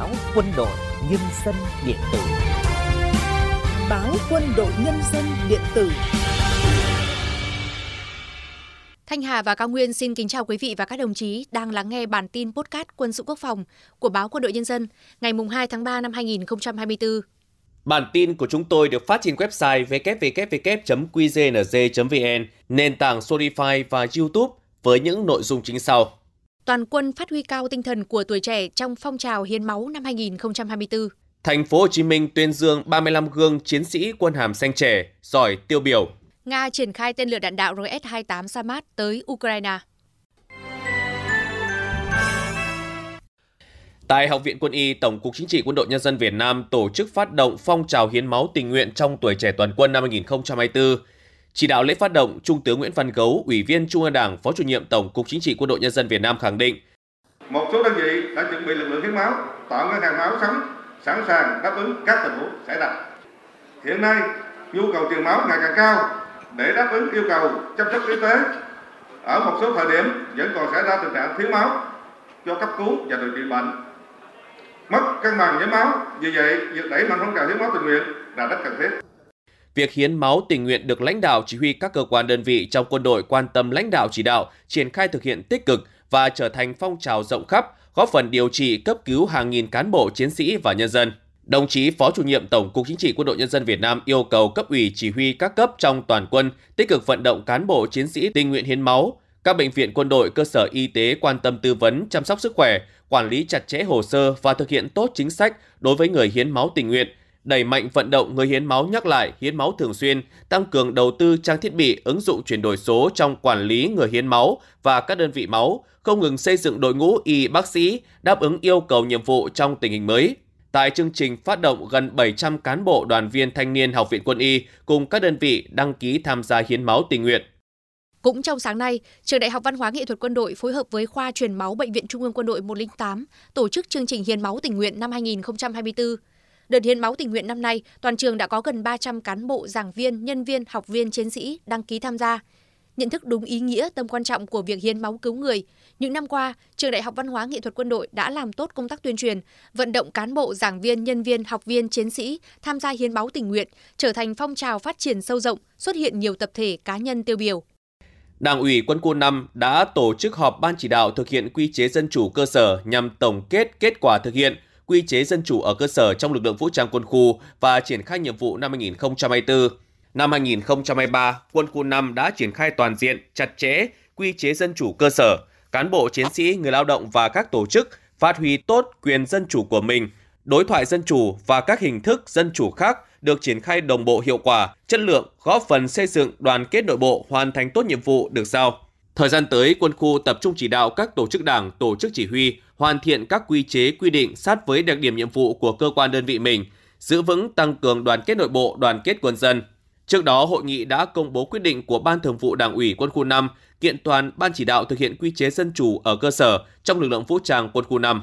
báo quân đội nhân dân điện tử báo quân đội nhân dân điện tử Thanh Hà và Cao Nguyên xin kính chào quý vị và các đồng chí đang lắng nghe bản tin podcast Quân sự quốc phòng của báo Quân đội Nhân dân ngày 2 tháng 3 năm 2024. Bản tin của chúng tôi được phát trên website www.qznz.vn, nền tảng Spotify và YouTube với những nội dung chính sau. Toàn quân phát huy cao tinh thần của tuổi trẻ trong phong trào hiến máu năm 2024. Thành phố Hồ Chí Minh tuyên dương 35 gương chiến sĩ quân hàm xanh trẻ, giỏi tiêu biểu. Nga triển khai tên lửa đạn đạo RS-28 Samad tới Ukraine. Tại Học viện Quân y, Tổng cục Chính trị Quân đội Nhân dân Việt Nam tổ chức phát động phong trào hiến máu tình nguyện trong tuổi trẻ toàn quân năm 2024. Chỉ đạo lễ phát động, Trung tướng Nguyễn Văn Gấu, Ủy viên Trung ương Đảng, Phó chủ nhiệm Tổng cục Chính trị Quân đội Nhân dân Việt Nam khẳng định một số đơn vị đã chuẩn bị lực lượng hiến máu, tạo ngân hàng máu sống, sẵn sàng đáp ứng các tình huống xảy ra. Hiện nay, nhu cầu truyền máu ngày càng cao để đáp ứng yêu cầu chăm sóc y tế. Ở một số thời điểm vẫn còn xảy ra tình trạng thiếu máu cho cấp cứu và điều trị bệnh. Mất cân bằng với máu, vì vậy việc đẩy mạnh phong trào hiến máu tình nguyện là rất cần thiết. Việc hiến máu tình nguyện được lãnh đạo chỉ huy các cơ quan đơn vị trong quân đội quan tâm lãnh đạo chỉ đạo, triển khai thực hiện tích cực và trở thành phong trào rộng khắp, góp phần điều trị cấp cứu hàng nghìn cán bộ chiến sĩ và nhân dân. Đồng chí Phó chủ nhiệm Tổng cục Chính trị Quân đội Nhân dân Việt Nam yêu cầu cấp ủy chỉ huy các cấp trong toàn quân tích cực vận động cán bộ chiến sĩ tình nguyện hiến máu, các bệnh viện quân đội cơ sở y tế quan tâm tư vấn chăm sóc sức khỏe, quản lý chặt chẽ hồ sơ và thực hiện tốt chính sách đối với người hiến máu tình nguyện, đẩy mạnh vận động người hiến máu nhắc lại hiến máu thường xuyên, tăng cường đầu tư trang thiết bị ứng dụng chuyển đổi số trong quản lý người hiến máu và các đơn vị máu, không ngừng xây dựng đội ngũ y bác sĩ đáp ứng yêu cầu nhiệm vụ trong tình hình mới. Tại chương trình phát động gần 700 cán bộ đoàn viên thanh niên Học viện Quân y cùng các đơn vị đăng ký tham gia hiến máu tình nguyện. Cũng trong sáng nay, Trường Đại học Văn hóa Nghệ thuật Quân đội phối hợp với khoa truyền máu Bệnh viện Trung ương Quân đội 108 tổ chức chương trình hiến máu tình nguyện năm 2024. Đợt hiến máu tình nguyện năm nay, toàn trường đã có gần 300 cán bộ, giảng viên, nhân viên, học viên, chiến sĩ đăng ký tham gia. Nhận thức đúng ý nghĩa tầm quan trọng của việc hiến máu cứu người, những năm qua, Trường Đại học Văn hóa Nghệ thuật Quân đội đã làm tốt công tác tuyên truyền, vận động cán bộ, giảng viên, nhân viên, học viên, chiến sĩ tham gia hiến máu tình nguyện, trở thành phong trào phát triển sâu rộng, xuất hiện nhiều tập thể cá nhân tiêu biểu. Đảng ủy Quân khu 5 đã tổ chức họp ban chỉ đạo thực hiện quy chế dân chủ cơ sở nhằm tổng kết kết quả thực hiện quy chế dân chủ ở cơ sở trong lực lượng vũ trang quân khu và triển khai nhiệm vụ năm 2024. Năm 2023, Quân khu 5 đã triển khai toàn diện, chặt chẽ quy chế dân chủ cơ sở, cán bộ chiến sĩ, người lao động và các tổ chức phát huy tốt quyền dân chủ của mình, đối thoại dân chủ và các hình thức dân chủ khác được triển khai đồng bộ hiệu quả, chất lượng, góp phần xây dựng đoàn kết nội bộ hoàn thành tốt nhiệm vụ được giao. Thời gian tới, quân khu tập trung chỉ đạo các tổ chức đảng, tổ chức chỉ huy hoàn thiện các quy chế quy định sát với đặc điểm nhiệm vụ của cơ quan đơn vị mình, giữ vững tăng cường đoàn kết nội bộ, đoàn kết quân dân. Trước đó, hội nghị đã công bố quyết định của Ban Thường vụ Đảng ủy Quân khu 5 kiện toàn Ban chỉ đạo thực hiện quy chế dân chủ ở cơ sở trong lực lượng vũ trang Quân khu 5.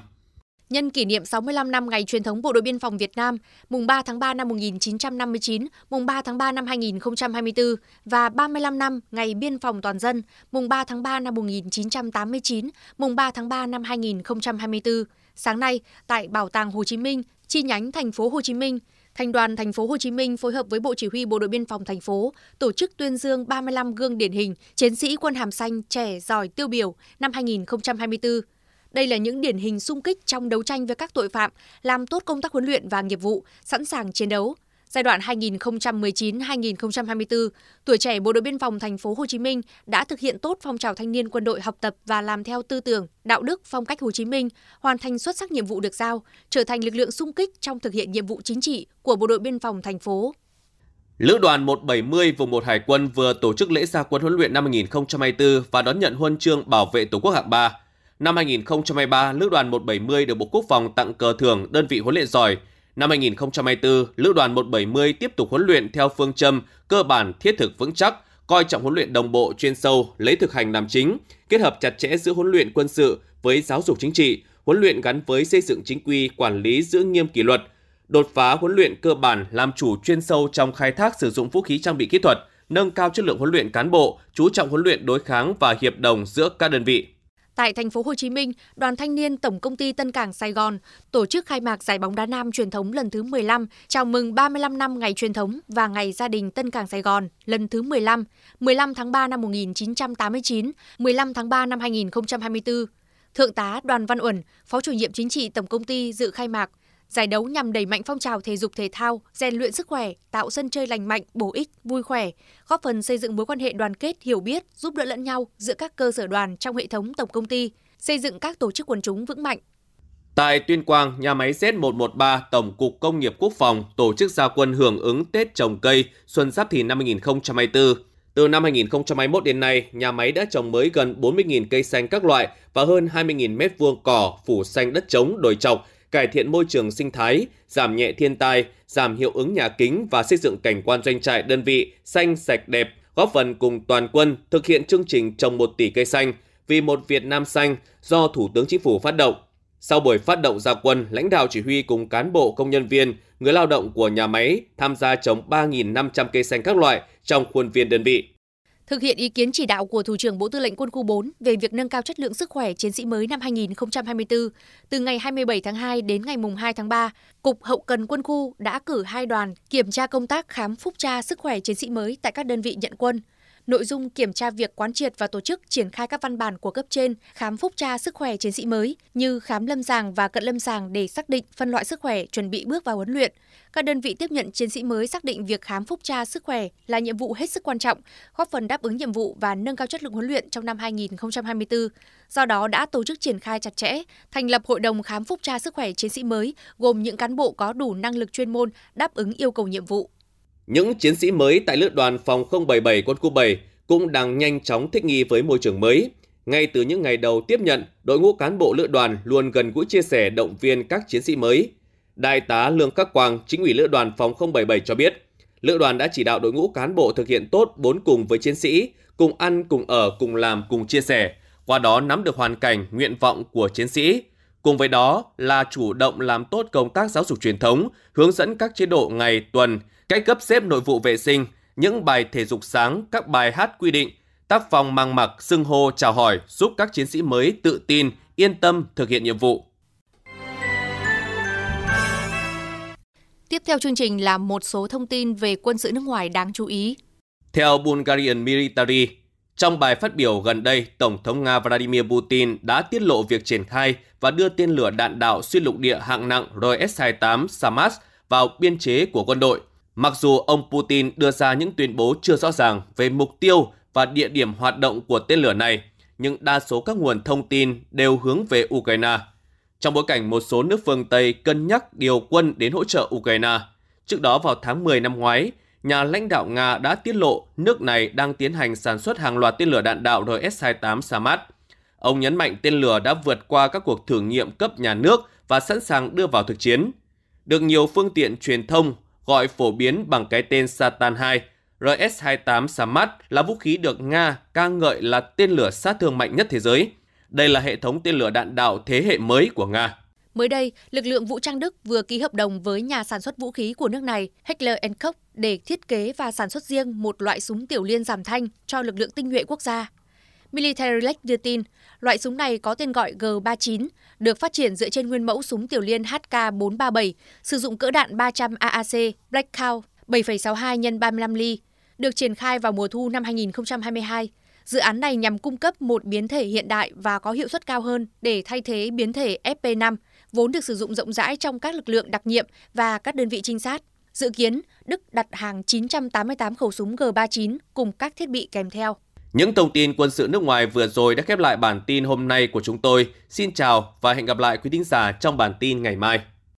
Nhân kỷ niệm 65 năm ngày truyền thống Bộ đội Biên phòng Việt Nam, mùng 3 tháng 3 năm 1959, mùng 3 tháng 3 năm 2024 và 35 năm ngày biên phòng toàn dân, mùng 3 tháng 3 năm 1989, mùng 3 tháng 3 năm 2024. Sáng nay, tại Bảo tàng Hồ Chí Minh, chi nhánh thành phố Hồ Chí Minh, Thành đoàn thành phố Hồ Chí Minh phối hợp với Bộ Chỉ huy Bộ đội Biên phòng thành phố tổ chức tuyên dương 35 gương điển hình chiến sĩ quân hàm xanh trẻ giỏi tiêu biểu năm 2024. Đây là những điển hình sung kích trong đấu tranh với các tội phạm, làm tốt công tác huấn luyện và nghiệp vụ, sẵn sàng chiến đấu. Giai đoạn 2019-2024, tuổi trẻ Bộ đội Biên phòng thành phố Hồ Chí Minh đã thực hiện tốt phong trào thanh niên quân đội học tập và làm theo tư tưởng, đạo đức, phong cách Hồ Chí Minh, hoàn thành xuất sắc nhiệm vụ được giao, trở thành lực lượng sung kích trong thực hiện nhiệm vụ chính trị của Bộ đội Biên phòng thành phố. Lữ đoàn 170 vùng 1 Hải quân vừa tổ chức lễ gia quân huấn luyện năm 2024 và đón nhận huân chương bảo vệ Tổ quốc hạng 3. Năm 2023, Lữ đoàn 170 được Bộ Quốc phòng tặng cờ thưởng đơn vị huấn luyện giỏi, Năm 2024, Lữ đoàn 170 tiếp tục huấn luyện theo phương châm cơ bản thiết thực vững chắc, coi trọng huấn luyện đồng bộ chuyên sâu, lấy thực hành làm chính, kết hợp chặt chẽ giữa huấn luyện quân sự với giáo dục chính trị, huấn luyện gắn với xây dựng chính quy, quản lý giữ nghiêm kỷ luật, đột phá huấn luyện cơ bản làm chủ chuyên sâu trong khai thác sử dụng vũ khí trang bị kỹ thuật, nâng cao chất lượng huấn luyện cán bộ, chú trọng huấn luyện đối kháng và hiệp đồng giữa các đơn vị. Tại thành phố Hồ Chí Minh, Đoàn Thanh niên Tổng công ty Tân Cảng Sài Gòn tổ chức khai mạc giải bóng đá nam truyền thống lần thứ 15, chào mừng 35 năm ngày truyền thống và ngày gia đình Tân Cảng Sài Gòn lần thứ 15, 15 tháng 3 năm 1989, 15 tháng 3 năm 2024. Thượng tá Đoàn Văn Uẩn, Phó chủ nhiệm chính trị Tổng công ty dự khai mạc. Giải đấu nhằm đẩy mạnh phong trào thể dục thể thao, rèn luyện sức khỏe, tạo sân chơi lành mạnh, bổ ích, vui khỏe, góp phần xây dựng mối quan hệ đoàn kết, hiểu biết, giúp đỡ lẫn nhau giữa các cơ sở đoàn trong hệ thống tổng công ty, xây dựng các tổ chức quần chúng vững mạnh. Tại Tuyên Quang, nhà máy Z113 Tổng cục Công nghiệp Quốc phòng tổ chức gia quân hưởng ứng Tết trồng cây Xuân Giáp Thìn năm 2024. Từ năm 2021 đến nay, nhà máy đã trồng mới gần 40.000 cây xanh các loại và hơn 20.000 m2 cỏ phủ xanh đất trống đồi trọc cải thiện môi trường sinh thái, giảm nhẹ thiên tai, giảm hiệu ứng nhà kính và xây dựng cảnh quan doanh trại đơn vị xanh sạch đẹp, góp phần cùng toàn quân thực hiện chương trình trồng 1 tỷ cây xanh vì một Việt Nam xanh do Thủ tướng Chính phủ phát động. Sau buổi phát động gia quân, lãnh đạo chỉ huy cùng cán bộ công nhân viên, người lao động của nhà máy tham gia trồng 3.500 cây xanh các loại trong khuôn viên đơn vị. Thực hiện ý kiến chỉ đạo của Thủ trưởng Bộ Tư lệnh Quân khu 4 về việc nâng cao chất lượng sức khỏe chiến sĩ mới năm 2024, từ ngày 27 tháng 2 đến ngày 2 tháng 3, Cục Hậu cần Quân khu đã cử hai đoàn kiểm tra công tác khám phúc tra sức khỏe chiến sĩ mới tại các đơn vị nhận quân – nội dung kiểm tra việc quán triệt và tổ chức triển khai các văn bản của cấp trên khám phúc tra sức khỏe chiến sĩ mới như khám lâm sàng và cận lâm sàng để xác định phân loại sức khỏe chuẩn bị bước vào huấn luyện. Các đơn vị tiếp nhận chiến sĩ mới xác định việc khám phúc tra sức khỏe là nhiệm vụ hết sức quan trọng, góp phần đáp ứng nhiệm vụ và nâng cao chất lượng huấn luyện trong năm 2024. Do đó đã tổ chức triển khai chặt chẽ, thành lập hội đồng khám phúc tra sức khỏe chiến sĩ mới gồm những cán bộ có đủ năng lực chuyên môn đáp ứng yêu cầu nhiệm vụ. Những chiến sĩ mới tại lữ đoàn phòng 077 quân khu 7 cũng đang nhanh chóng thích nghi với môi trường mới. Ngay từ những ngày đầu tiếp nhận, đội ngũ cán bộ lữ đoàn luôn gần gũi chia sẻ động viên các chiến sĩ mới. Đại tá Lương Khắc Quang, chính ủy lữ đoàn phòng 077 cho biết, lữ đoàn đã chỉ đạo đội ngũ cán bộ thực hiện tốt bốn cùng với chiến sĩ, cùng ăn, cùng ở, cùng làm, cùng chia sẻ, qua đó nắm được hoàn cảnh, nguyện vọng của chiến sĩ. Cùng với đó là chủ động làm tốt công tác giáo dục truyền thống, hướng dẫn các chế độ ngày, tuần, cách cấp xếp nội vụ vệ sinh, những bài thể dục sáng, các bài hát quy định, tác phong mang mặc, xưng hô, chào hỏi giúp các chiến sĩ mới tự tin, yên tâm thực hiện nhiệm vụ. Tiếp theo chương trình là một số thông tin về quân sự nước ngoài đáng chú ý. Theo Bulgarian Military, trong bài phát biểu gần đây, Tổng thống Nga Vladimir Putin đã tiết lộ việc triển khai và đưa tên lửa đạn đạo xuyên lục địa hạng nặng RS-28 Samas vào biên chế của quân đội – Mặc dù ông Putin đưa ra những tuyên bố chưa rõ ràng về mục tiêu và địa điểm hoạt động của tên lửa này, nhưng đa số các nguồn thông tin đều hướng về Ukraine. Trong bối cảnh một số nước phương Tây cân nhắc điều quân đến hỗ trợ Ukraine, trước đó vào tháng 10 năm ngoái, nhà lãnh đạo Nga đã tiết lộ nước này đang tiến hành sản xuất hàng loạt tên lửa đạn đạo RS-28 Samad. Ông nhấn mạnh tên lửa đã vượt qua các cuộc thử nghiệm cấp nhà nước và sẵn sàng đưa vào thực chiến. Được nhiều phương tiện truyền thông gọi phổ biến bằng cái tên Satan 2. RS-28 Samad là vũ khí được Nga ca ngợi là tên lửa sát thương mạnh nhất thế giới. Đây là hệ thống tên lửa đạn đạo thế hệ mới của Nga. Mới đây, lực lượng vũ trang Đức vừa ký hợp đồng với nhà sản xuất vũ khí của nước này, Heckler Koch, để thiết kế và sản xuất riêng một loại súng tiểu liên giảm thanh cho lực lượng tinh nhuệ quốc gia. Military Lake đưa tin, loại súng này có tên gọi G39, được phát triển dựa trên nguyên mẫu súng tiểu liên HK437, sử dụng cỡ đạn 300 AAC Blackout 7,62 x 35 ly, được triển khai vào mùa thu năm 2022. Dự án này nhằm cung cấp một biến thể hiện đại và có hiệu suất cao hơn để thay thế biến thể FP5, vốn được sử dụng rộng rãi trong các lực lượng đặc nhiệm và các đơn vị trinh sát. Dự kiến, Đức đặt hàng 988 khẩu súng G39 cùng các thiết bị kèm theo. Những thông tin quân sự nước ngoài vừa rồi đã khép lại bản tin hôm nay của chúng tôi. Xin chào và hẹn gặp lại quý thính giả trong bản tin ngày mai.